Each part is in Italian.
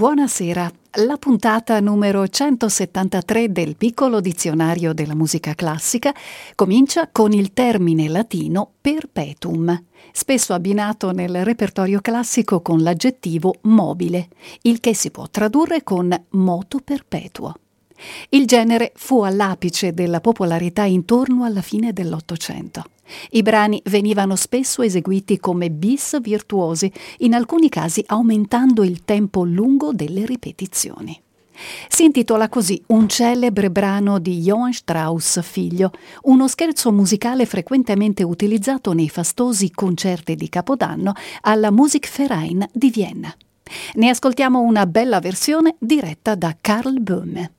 Buonasera. La puntata numero 173 del piccolo dizionario della musica classica comincia con il termine latino perpetuum, spesso abbinato nel repertorio classico con l'aggettivo mobile, il che si può tradurre con moto perpetuo. Il genere fu all'apice della popolarità intorno alla fine dell'Ottocento. I brani venivano spesso eseguiti come bis virtuosi, in alcuni casi aumentando il tempo lungo delle ripetizioni. Si intitola così un celebre brano di Johann Strauss figlio, uno scherzo musicale frequentemente utilizzato nei fastosi concerti di Capodanno alla Musikverein di Vienna. Ne ascoltiamo una bella versione diretta da Karl Böhme.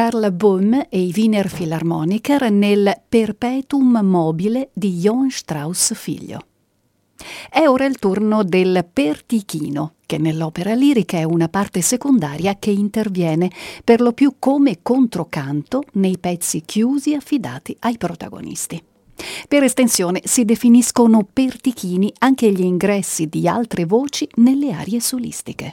Karl Böhm e i Wiener Philharmoniker nel Perpetuum mobile di Johann Strauss figlio. È ora il turno del pertichino, che nell'opera lirica è una parte secondaria che interviene per lo più come controcanto nei pezzi chiusi affidati ai protagonisti. Per estensione si definiscono pertichini anche gli ingressi di altre voci nelle arie solistiche.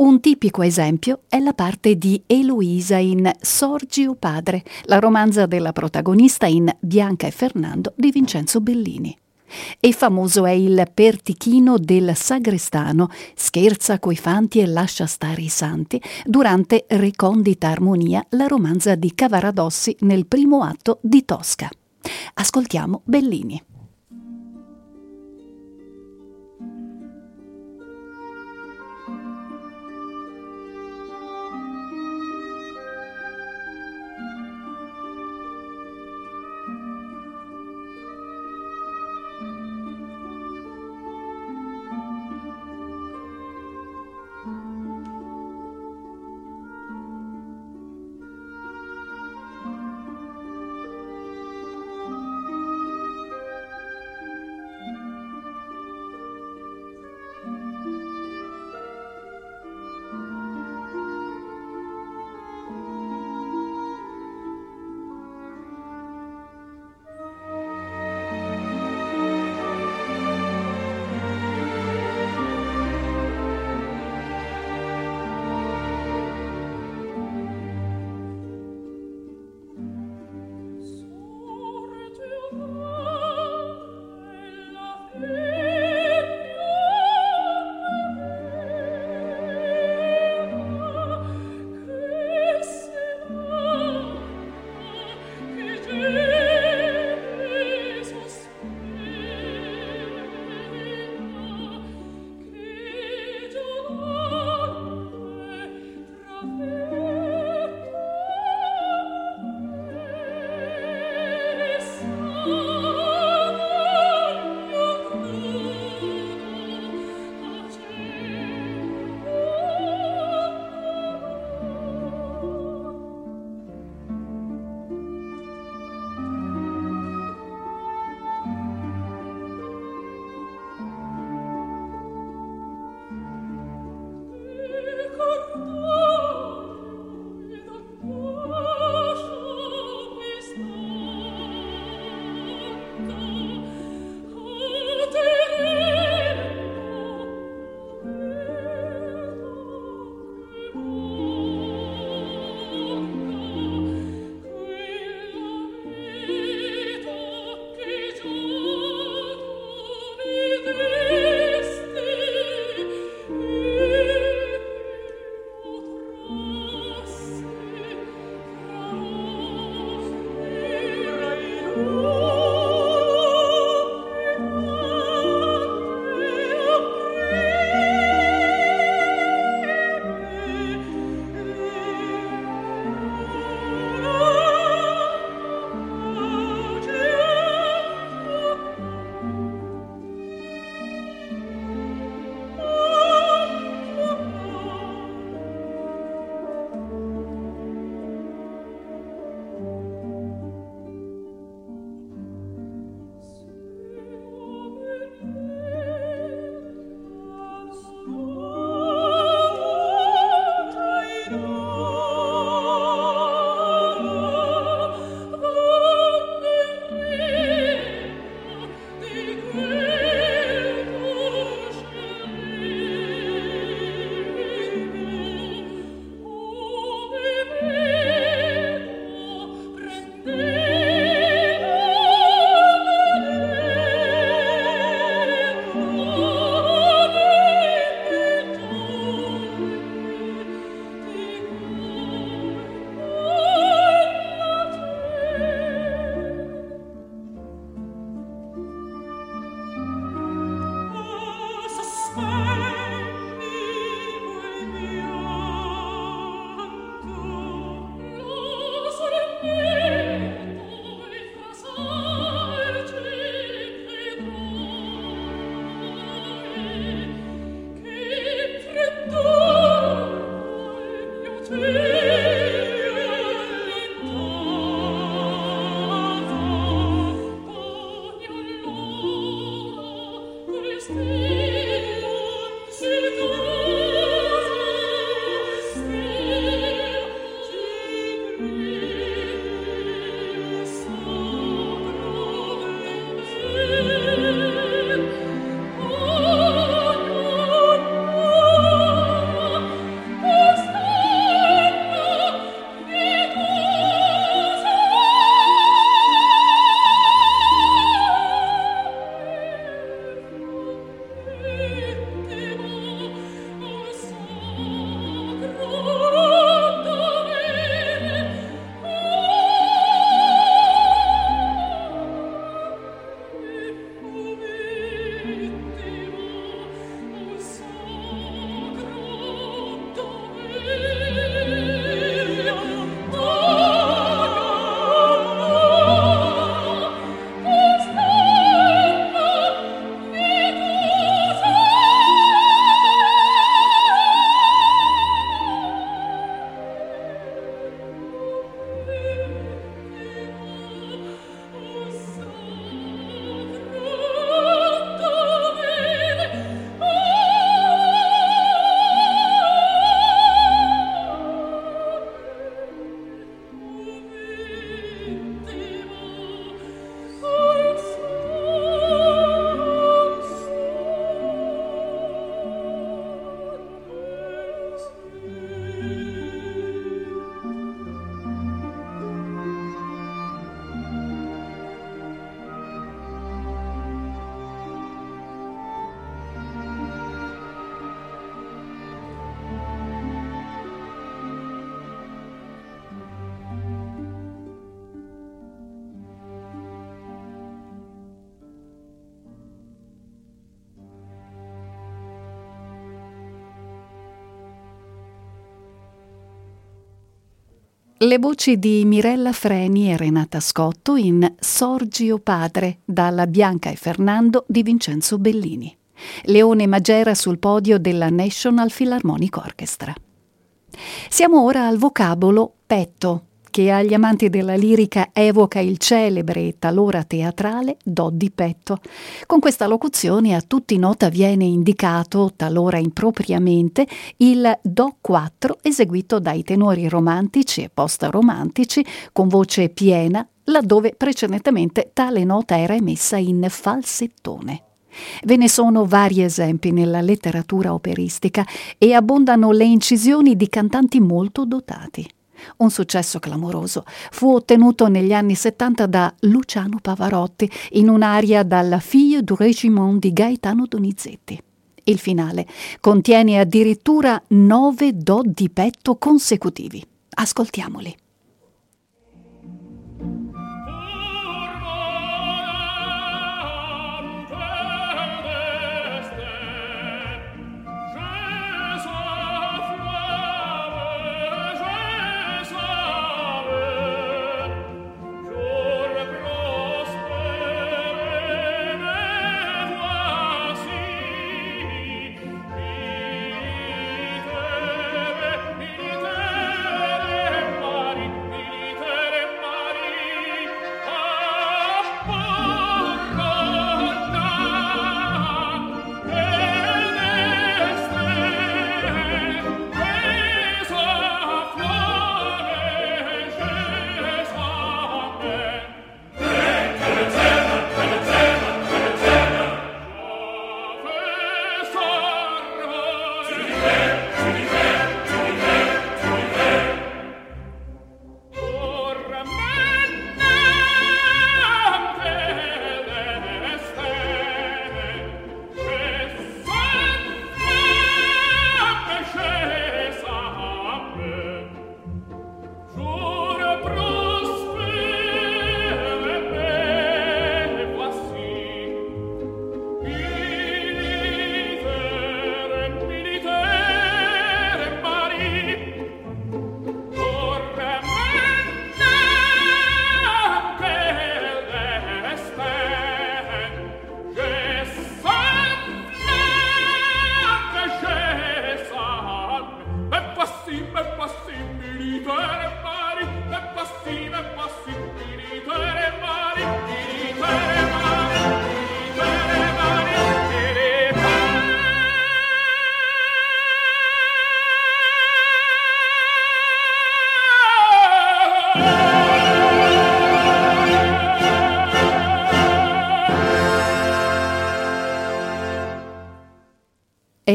Un tipico esempio è la parte di Eloisa in Sorgio padre, la romanza della protagonista in Bianca e Fernando di Vincenzo Bellini. E famoso è il pertichino del sagrestano, scherza coi fanti e lascia stare i santi, durante Recondita Armonia, la romanza di Cavaradossi nel primo atto di Tosca. Ascoltiamo Bellini. Le voci di Mirella Freni e Renata Scotto in Sorgio Padre dalla Bianca e Fernando di Vincenzo Bellini. Leone Magera sul podio della National Philharmonic Orchestra. Siamo ora al vocabolo petto, che agli amanti della lirica evoca il celebre e talora teatrale do di petto. Con questa locuzione a tutti nota viene indicato, talora impropriamente, il do 4 eseguito dai tenori romantici e post-romantici con voce piena, laddove precedentemente tale nota era emessa in falsettone. Ve ne sono vari esempi nella letteratura operistica e abbondano le incisioni di cantanti molto dotati. Un successo clamoroso fu ottenuto negli anni 70 da Luciano Pavarotti in un'aria dalla Fille du Régiment di Gaetano Donizetti. Il finale contiene addirittura nove do di petto consecutivi. Ascoltiamoli.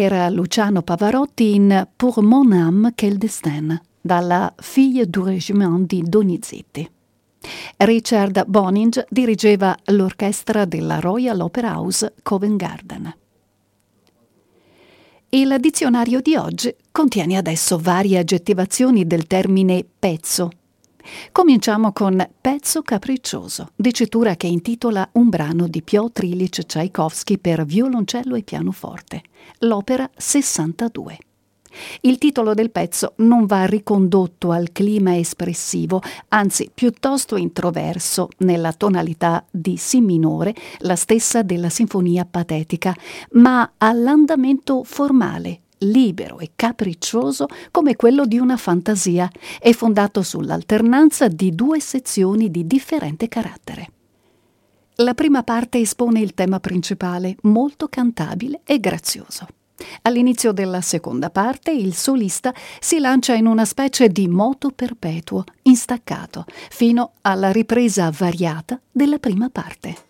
Era Luciano Pavarotti in Pour mon âme quel destin, dalla Fille du Régiment di Donizetti. Richard Boninge dirigeva l'orchestra della Royal Opera House Covent Garden. Il dizionario di oggi contiene adesso varie aggettivazioni del termine pezzo, Cominciamo con Pezzo capriccioso, dicitura che intitola un brano di Piotr Ilyich Tchaikovsky per violoncello e pianoforte, l'opera 62. Il titolo del pezzo non va ricondotto al clima espressivo, anzi piuttosto introverso nella tonalità di Si minore, la stessa della sinfonia patetica, ma all'andamento formale, libero e capriccioso come quello di una fantasia e fondato sull'alternanza di due sezioni di differente carattere. La prima parte espone il tema principale, molto cantabile e grazioso. All'inizio della seconda parte il solista si lancia in una specie di moto perpetuo, instaccato, fino alla ripresa variata della prima parte.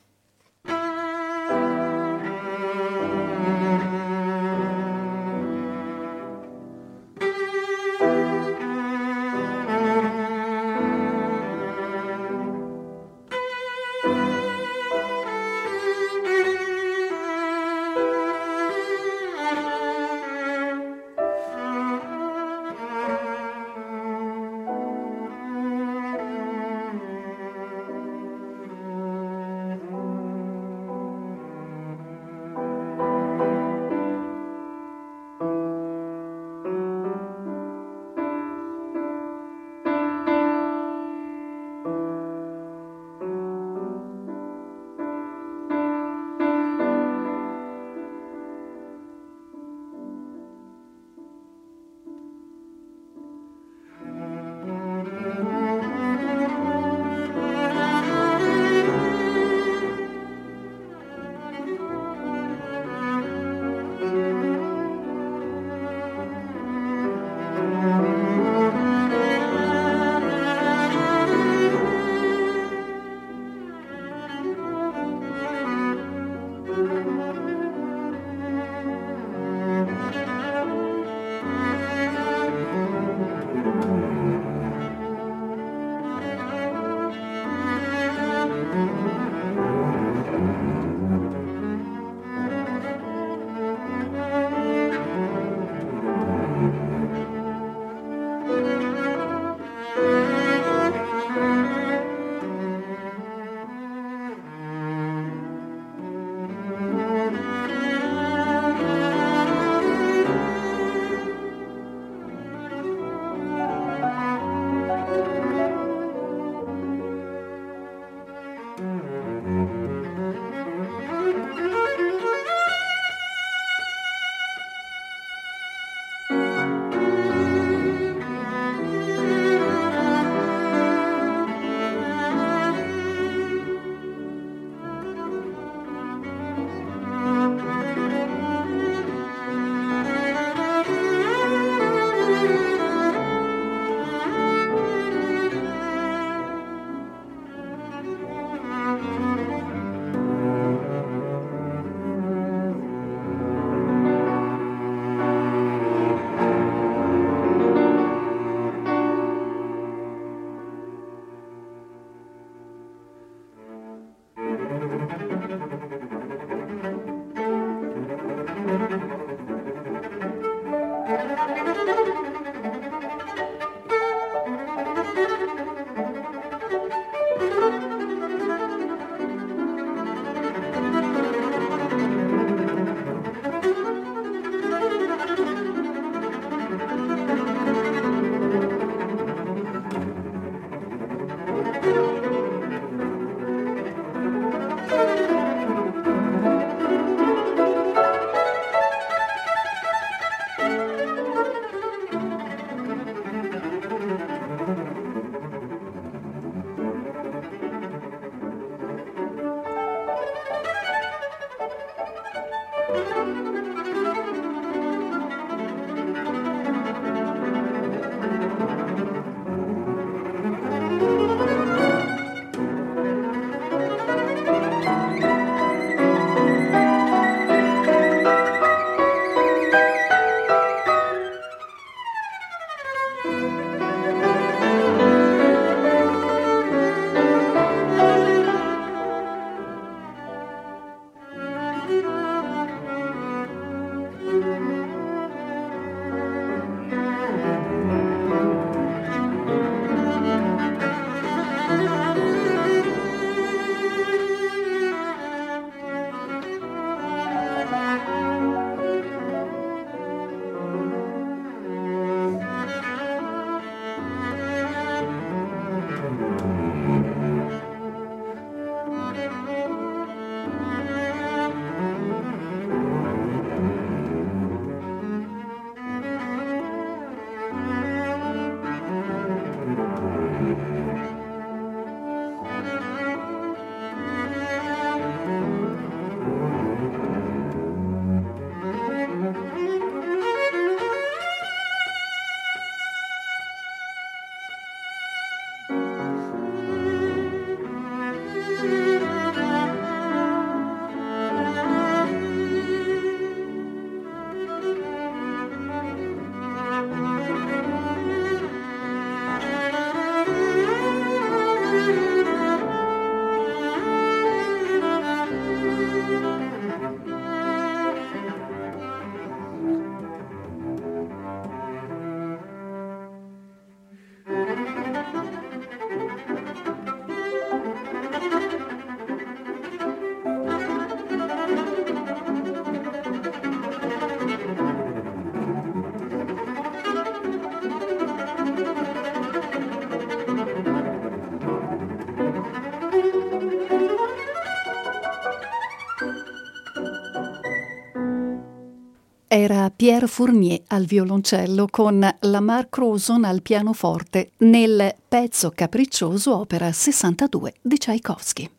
Pierre Fournier al violoncello con Lamar Crozon al pianoforte nel pezzo capriccioso opera 62 di Tchaikovsky.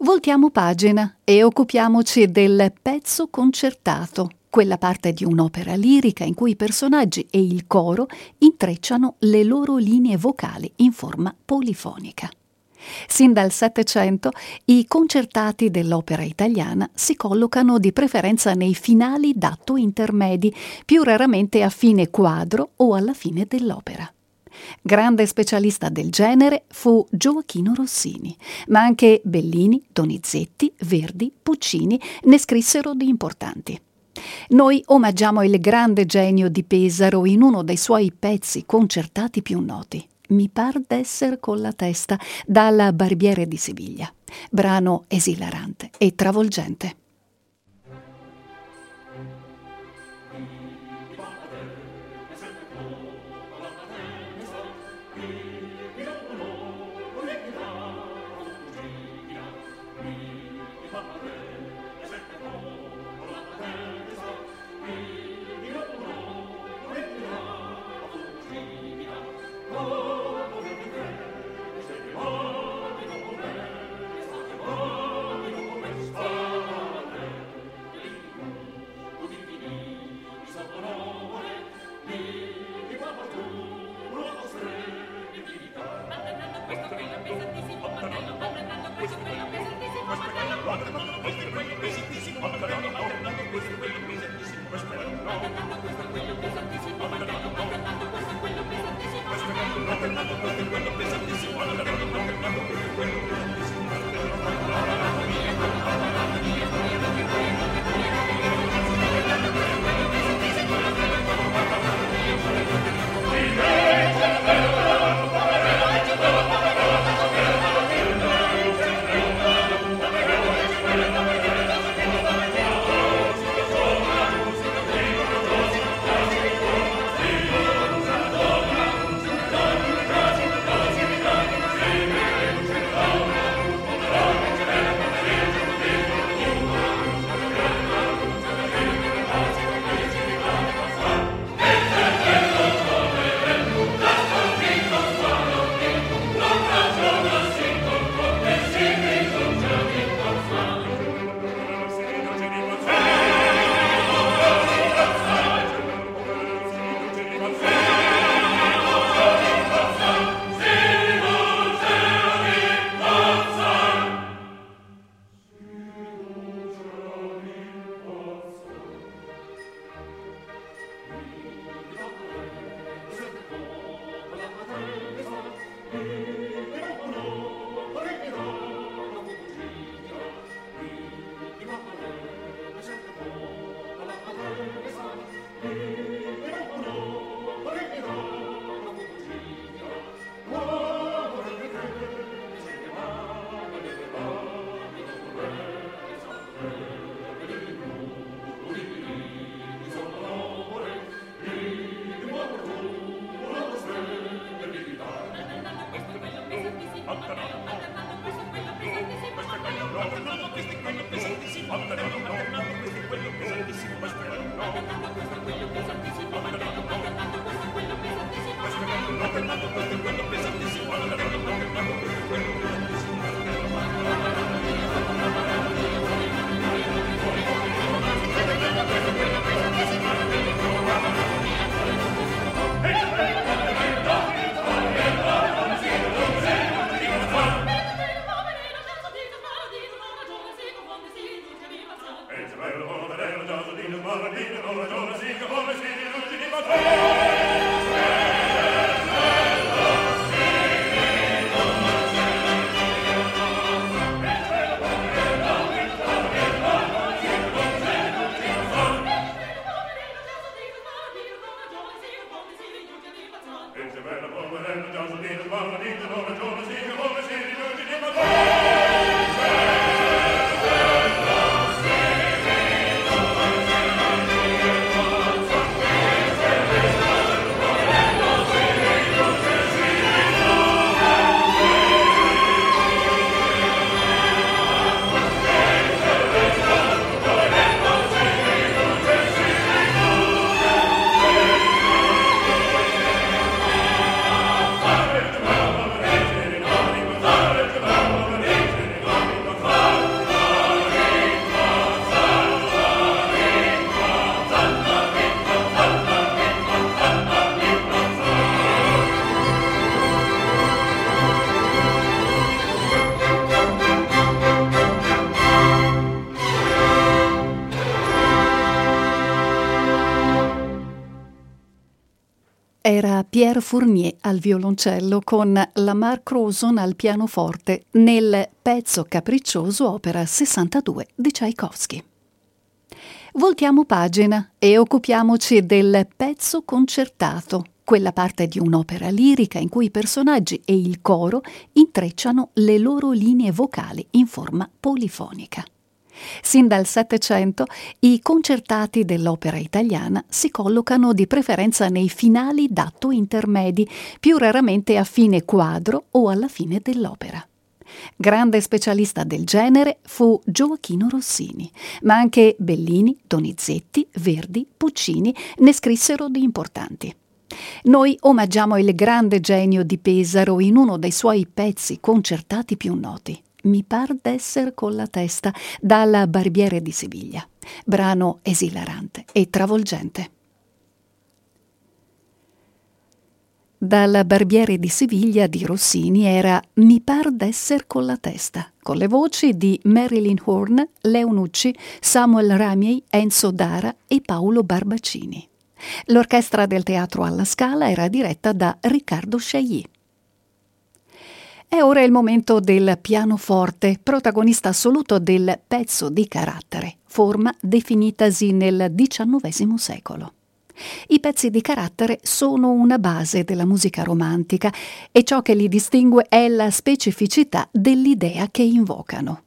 Voltiamo pagina e occupiamoci del pezzo concertato, quella parte di un'opera lirica in cui i personaggi e il coro intrecciano le loro linee vocali in forma polifonica. Sin dal Settecento i concertati dell'opera italiana si collocano di preferenza nei finali d'atto intermedi, più raramente a fine quadro o alla fine dell'opera. Grande specialista del genere fu Gioacchino Rossini, ma anche Bellini, Donizetti, Verdi, Puccini ne scrissero di importanti. Noi omaggiamo il grande genio di Pesaro in uno dei suoi pezzi concertati più noti, mi par d'esser con la testa dalla Barbiere di Siviglia. Brano esilarante e travolgente. Amen. Pierre Fournier al violoncello con Lamar Crozon al pianoforte nel pezzo capriccioso opera 62 di Tchaikovsky. Voltiamo pagina e occupiamoci del pezzo concertato, quella parte di un'opera lirica in cui i personaggi e il coro intrecciano le loro linee vocali in forma polifonica. Sin dal Settecento i concertati dell'opera italiana si collocano di preferenza nei finali d'atto intermedi, più raramente a fine quadro o alla fine dell'opera. Grande specialista del genere fu Gioachino Rossini, ma anche Bellini, Donizetti, Verdi, Puccini ne scrissero di importanti. Noi omaggiamo il grande genio di Pesaro in uno dei suoi pezzi concertati più noti, mi par d'esser con la testa dalla Barbiere di Siviglia, brano esilarante e travolgente. Dal Barbiere di Siviglia di Rossini era Mi par d'esser con la testa, con le voci di Marilyn Horn, Leonucci, Samuel Ramiei, Enzo Dara e Paolo Barbacini. L'orchestra del Teatro alla Scala era diretta da Riccardo Chailly. È ora il momento del pianoforte, protagonista assoluto del pezzo di carattere, forma definitasi nel XIX secolo. I pezzi di carattere sono una base della musica romantica e ciò che li distingue è la specificità dell'idea che invocano.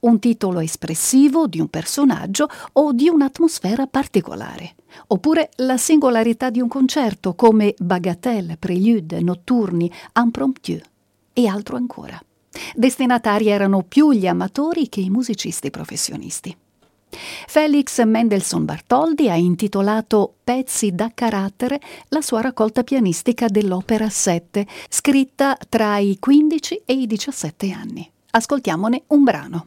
Un titolo espressivo di un personaggio o di un'atmosfera particolare, oppure la singolarità di un concerto come bagatelle, prelude, notturni, impromptu e altro ancora. Destinatari erano più gli amatori che i musicisti professionisti. Felix Mendelssohn Bartholdi ha intitolato Pezzi da carattere la sua raccolta pianistica dell'Opera 7, scritta tra i 15 e i 17 anni. Ascoltiamone un brano.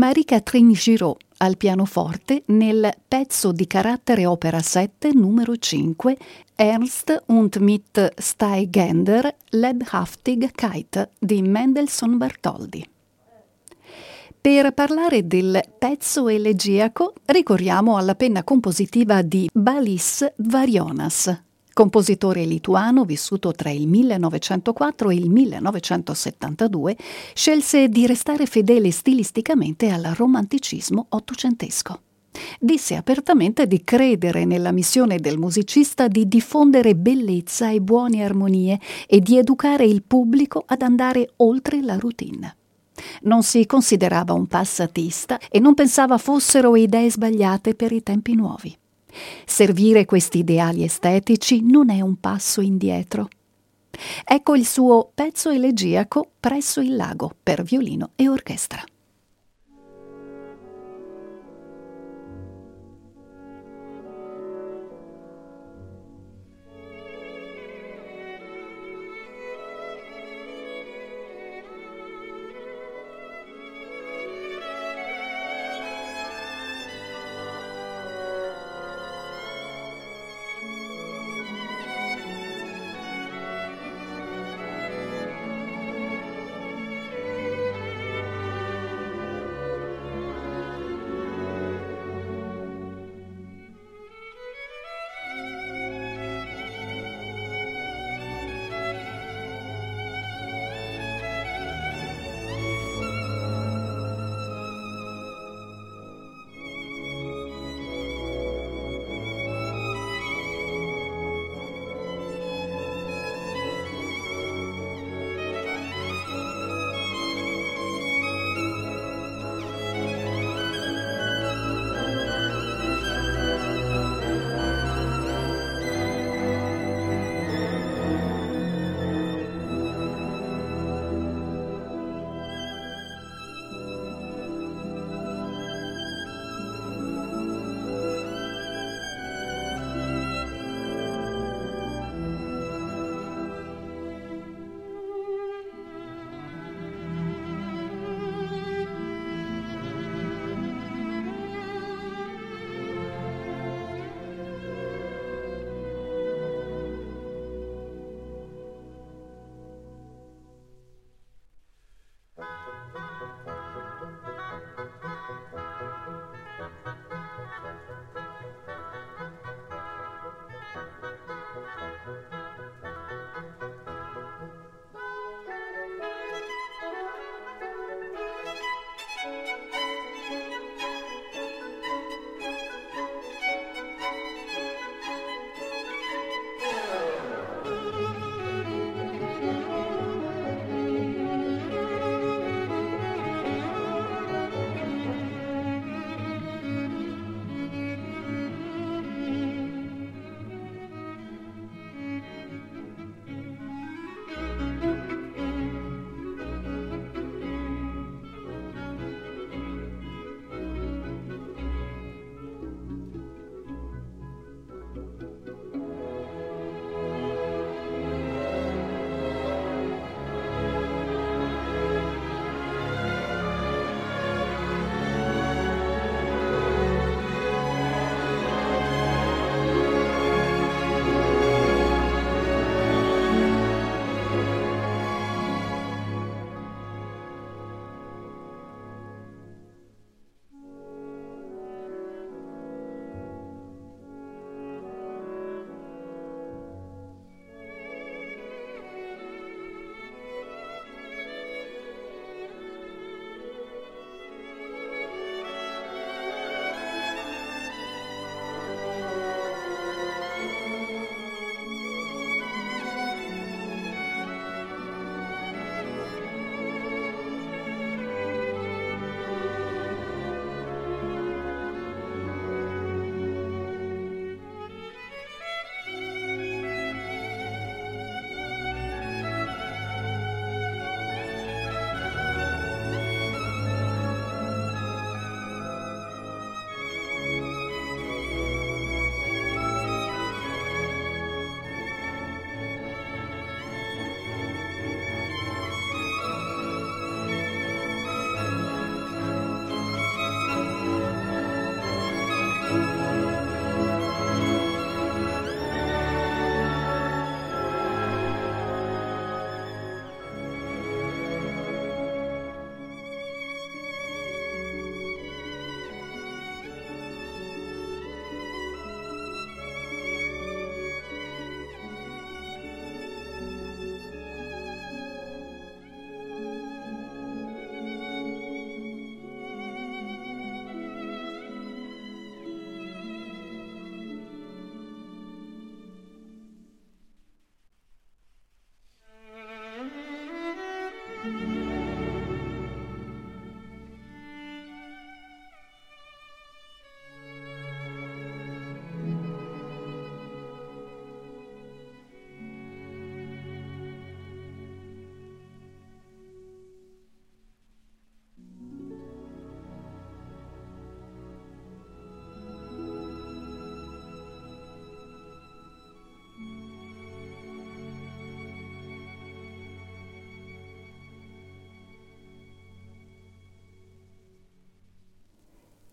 Marie-Catherine Giraud al pianoforte nel pezzo di carattere opera 7 numero 5 Ernst und mit Steigender Leibhaftigkeit di Mendelssohn Bartholdi. Per parlare del pezzo elegiaco ricorriamo alla penna compositiva di Balis Varionas, compositore lituano vissuto tra il 1904 e il 1972, scelse di restare fedele stilisticamente al romanticismo ottocentesco. Disse apertamente di credere nella missione del musicista di diffondere bellezza e buone armonie e di educare il pubblico ad andare oltre la routine. Non si considerava un passatista e non pensava fossero idee sbagliate per i tempi nuovi. Servire questi ideali estetici non è un passo indietro. Ecco il suo pezzo elegiaco presso il lago per violino e orchestra.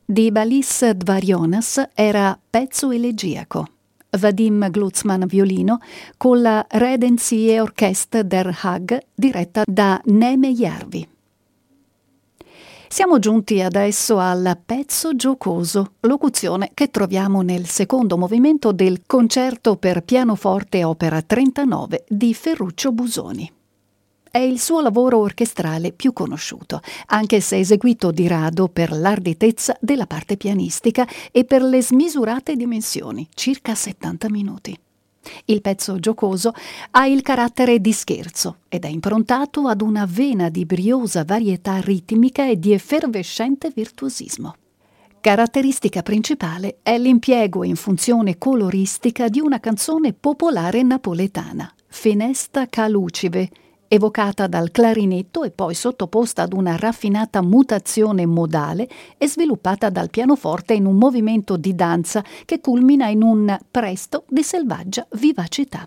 Di Balis Dvarionas era pezzo elegiaco. Vadim Glucksmann violino con la Redenzie Orchestra der Hag diretta da Neme Järvi. Siamo giunti adesso al pezzo giocoso, locuzione che troviamo nel secondo movimento del concerto per pianoforte opera 39 di Ferruccio Busoni. È il suo lavoro orchestrale più conosciuto, anche se eseguito di rado per l'arditezza della parte pianistica e per le smisurate dimensioni, circa 70 minuti. Il pezzo giocoso ha il carattere di scherzo ed è improntato ad una vena di briosa varietà ritmica e di effervescente virtuosismo. Caratteristica principale è l'impiego in funzione coloristica di una canzone popolare napoletana, Fenesta Calucive, evocata dal clarinetto e poi sottoposta ad una raffinata mutazione modale e sviluppata dal pianoforte in un movimento di danza che culmina in un presto di selvaggia vivacità.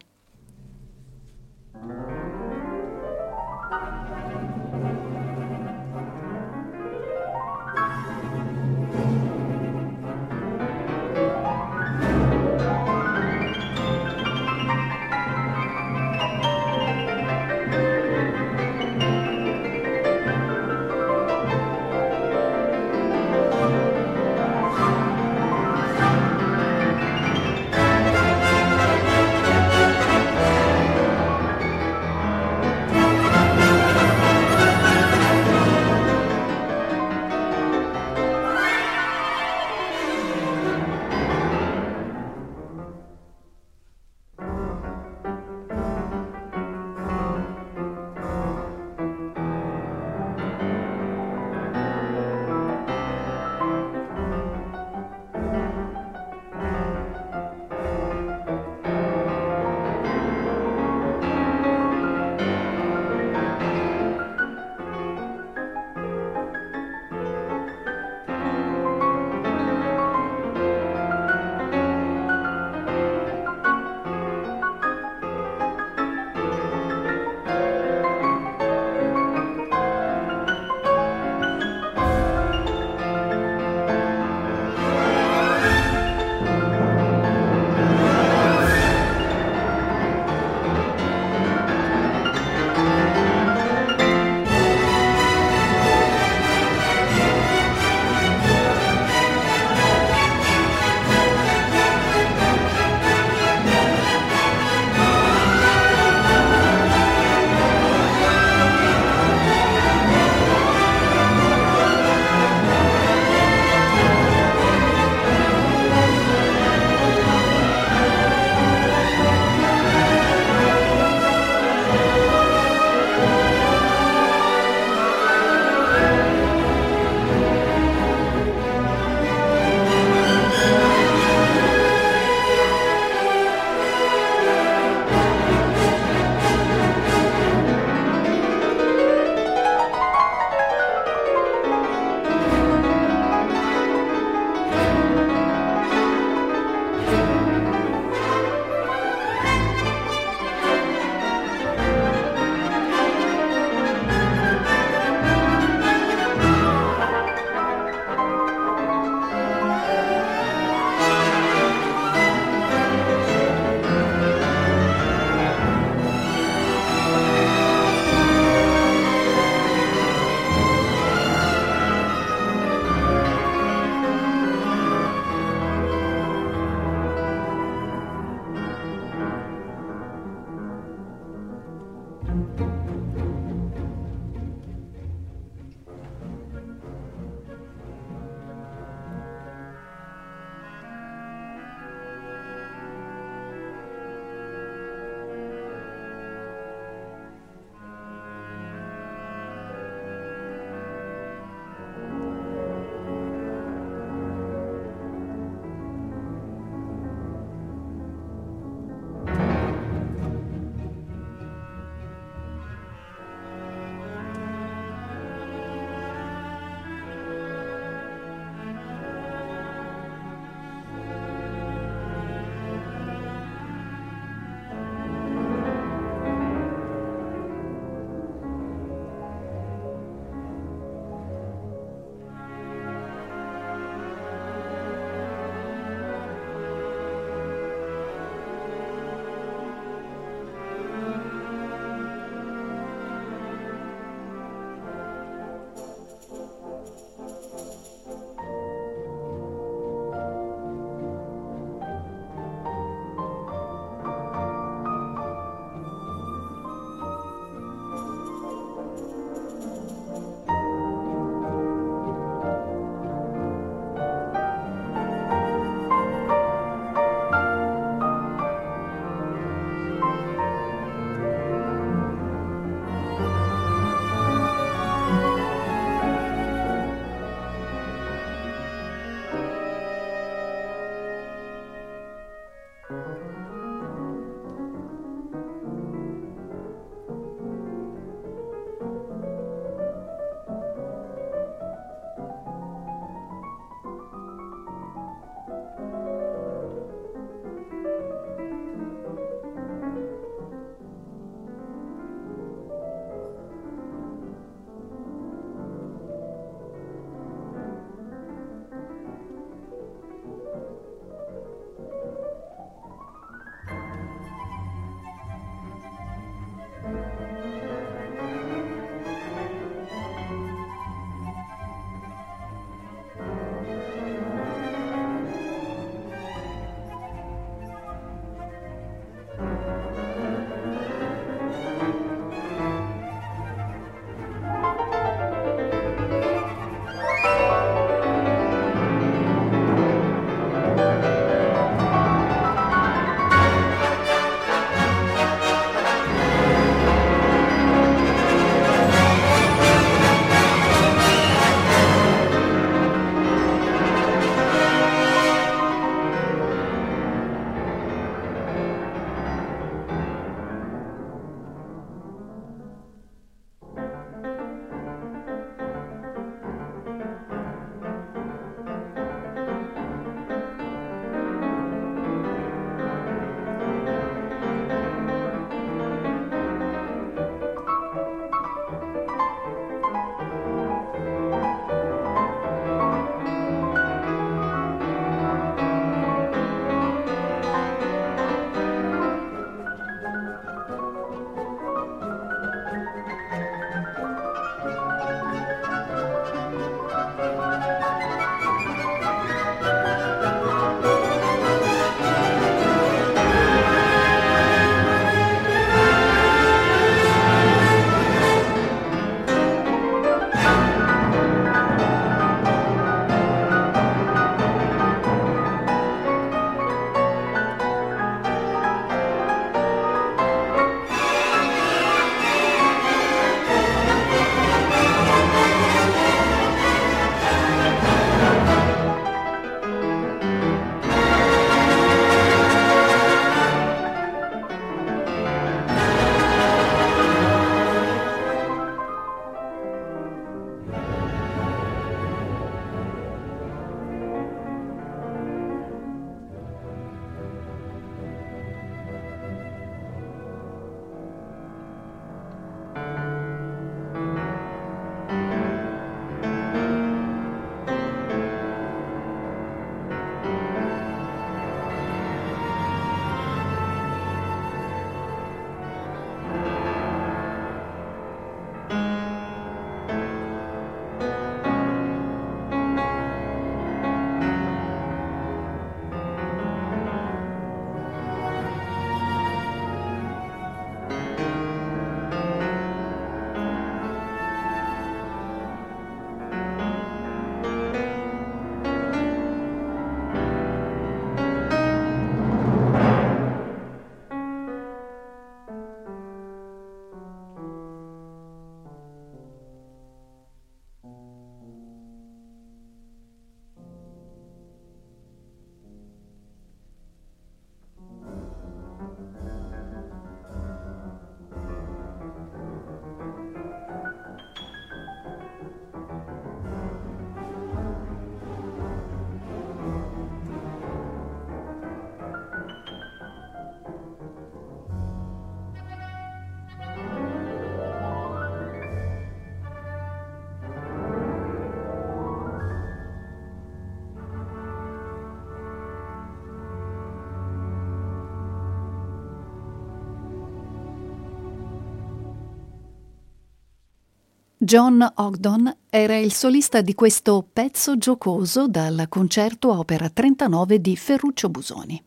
John Ogdon era il solista di questo pezzo giocoso dal concerto opera 39 di Ferruccio Busoni.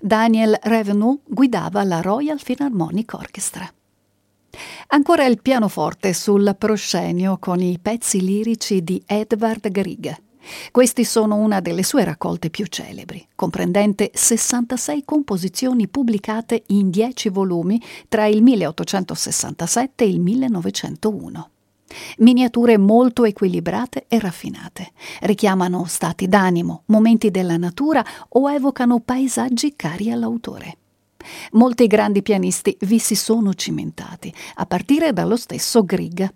Daniel Revenue guidava la Royal Philharmonic Orchestra. Ancora il pianoforte sul proscenio con i pezzi lirici di Edvard Grieg. Questi sono una delle sue raccolte più celebri, comprendente 66 composizioni pubblicate in 10 volumi tra il 1867 e il 1901. Miniature molto equilibrate e raffinate. Richiamano stati d'animo, momenti della natura o evocano paesaggi cari all'autore. Molti grandi pianisti vi si sono cimentati, a partire dallo stesso Grieg.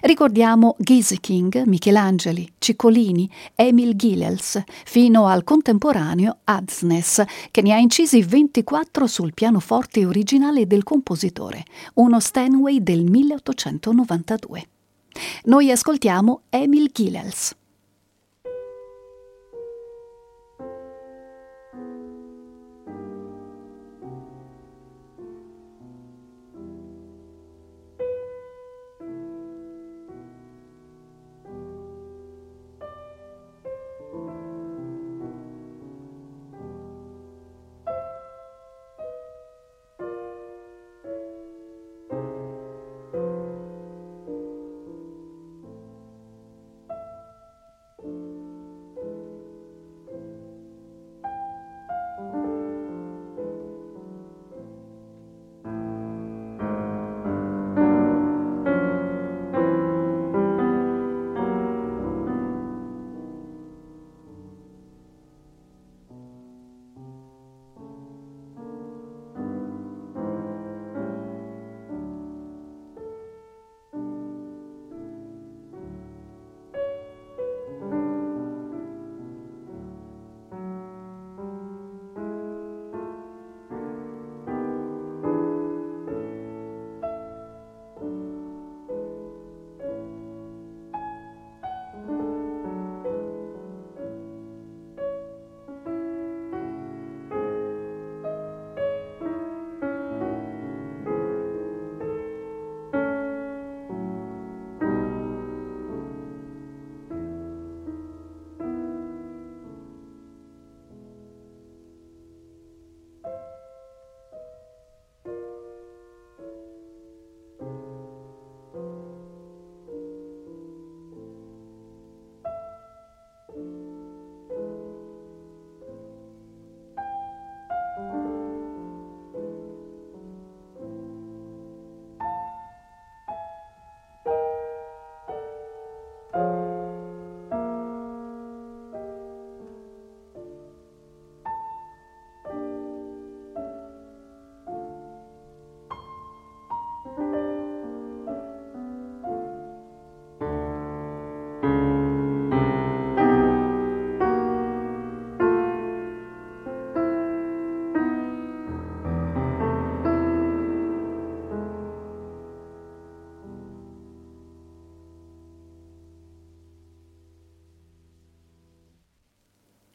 Ricordiamo Gieseking, Michelangeli, Ciccolini, Emil Gilels, fino al contemporaneo Adsnes, che ne ha incisi 24 sul pianoforte originale del compositore, uno Stanway del 1892. Noi ascoltiamo Emil Gilels.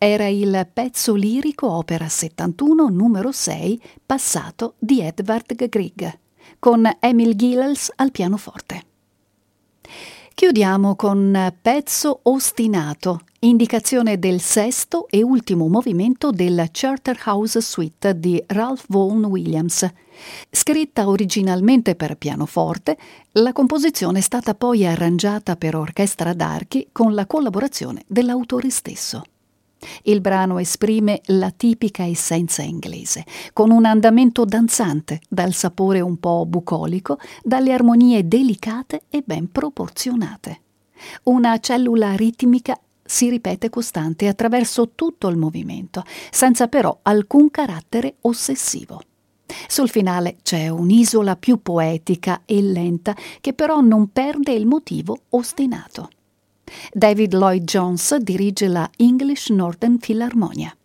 Era il pezzo lirico opera 71 numero 6 Passato di Edvard Grieg con Emil Gilels al pianoforte. Chiudiamo con Pezzo ostinato, indicazione del sesto e ultimo movimento del Charterhouse Suite di Ralph Vaughan Williams. Scritta originalmente per pianoforte, la composizione è stata poi arrangiata per orchestra d'archi con la collaborazione dell'autore stesso. Il brano esprime la tipica essenza inglese, con un andamento danzante, dal sapore un po' bucolico, dalle armonie delicate e ben proporzionate. Una cellula ritmica si ripete costante attraverso tutto il movimento, senza però alcun carattere ossessivo. Sul finale c'è un'isola più poetica e lenta che però non perde il motivo ostinato. David Lloyd Jones dirige la English Northern Philharmonia.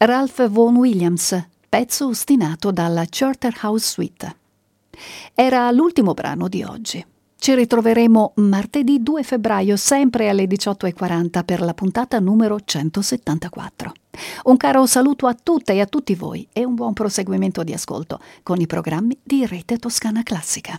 Ralph Vaughan Williams, pezzo ostinato dalla Charterhouse Suite. Era l'ultimo brano di oggi. Ci ritroveremo martedì 2 febbraio, sempre alle 18.40 per la puntata numero 174. Un caro saluto a tutte e a tutti voi e un buon proseguimento di ascolto con i programmi di Rete Toscana Classica.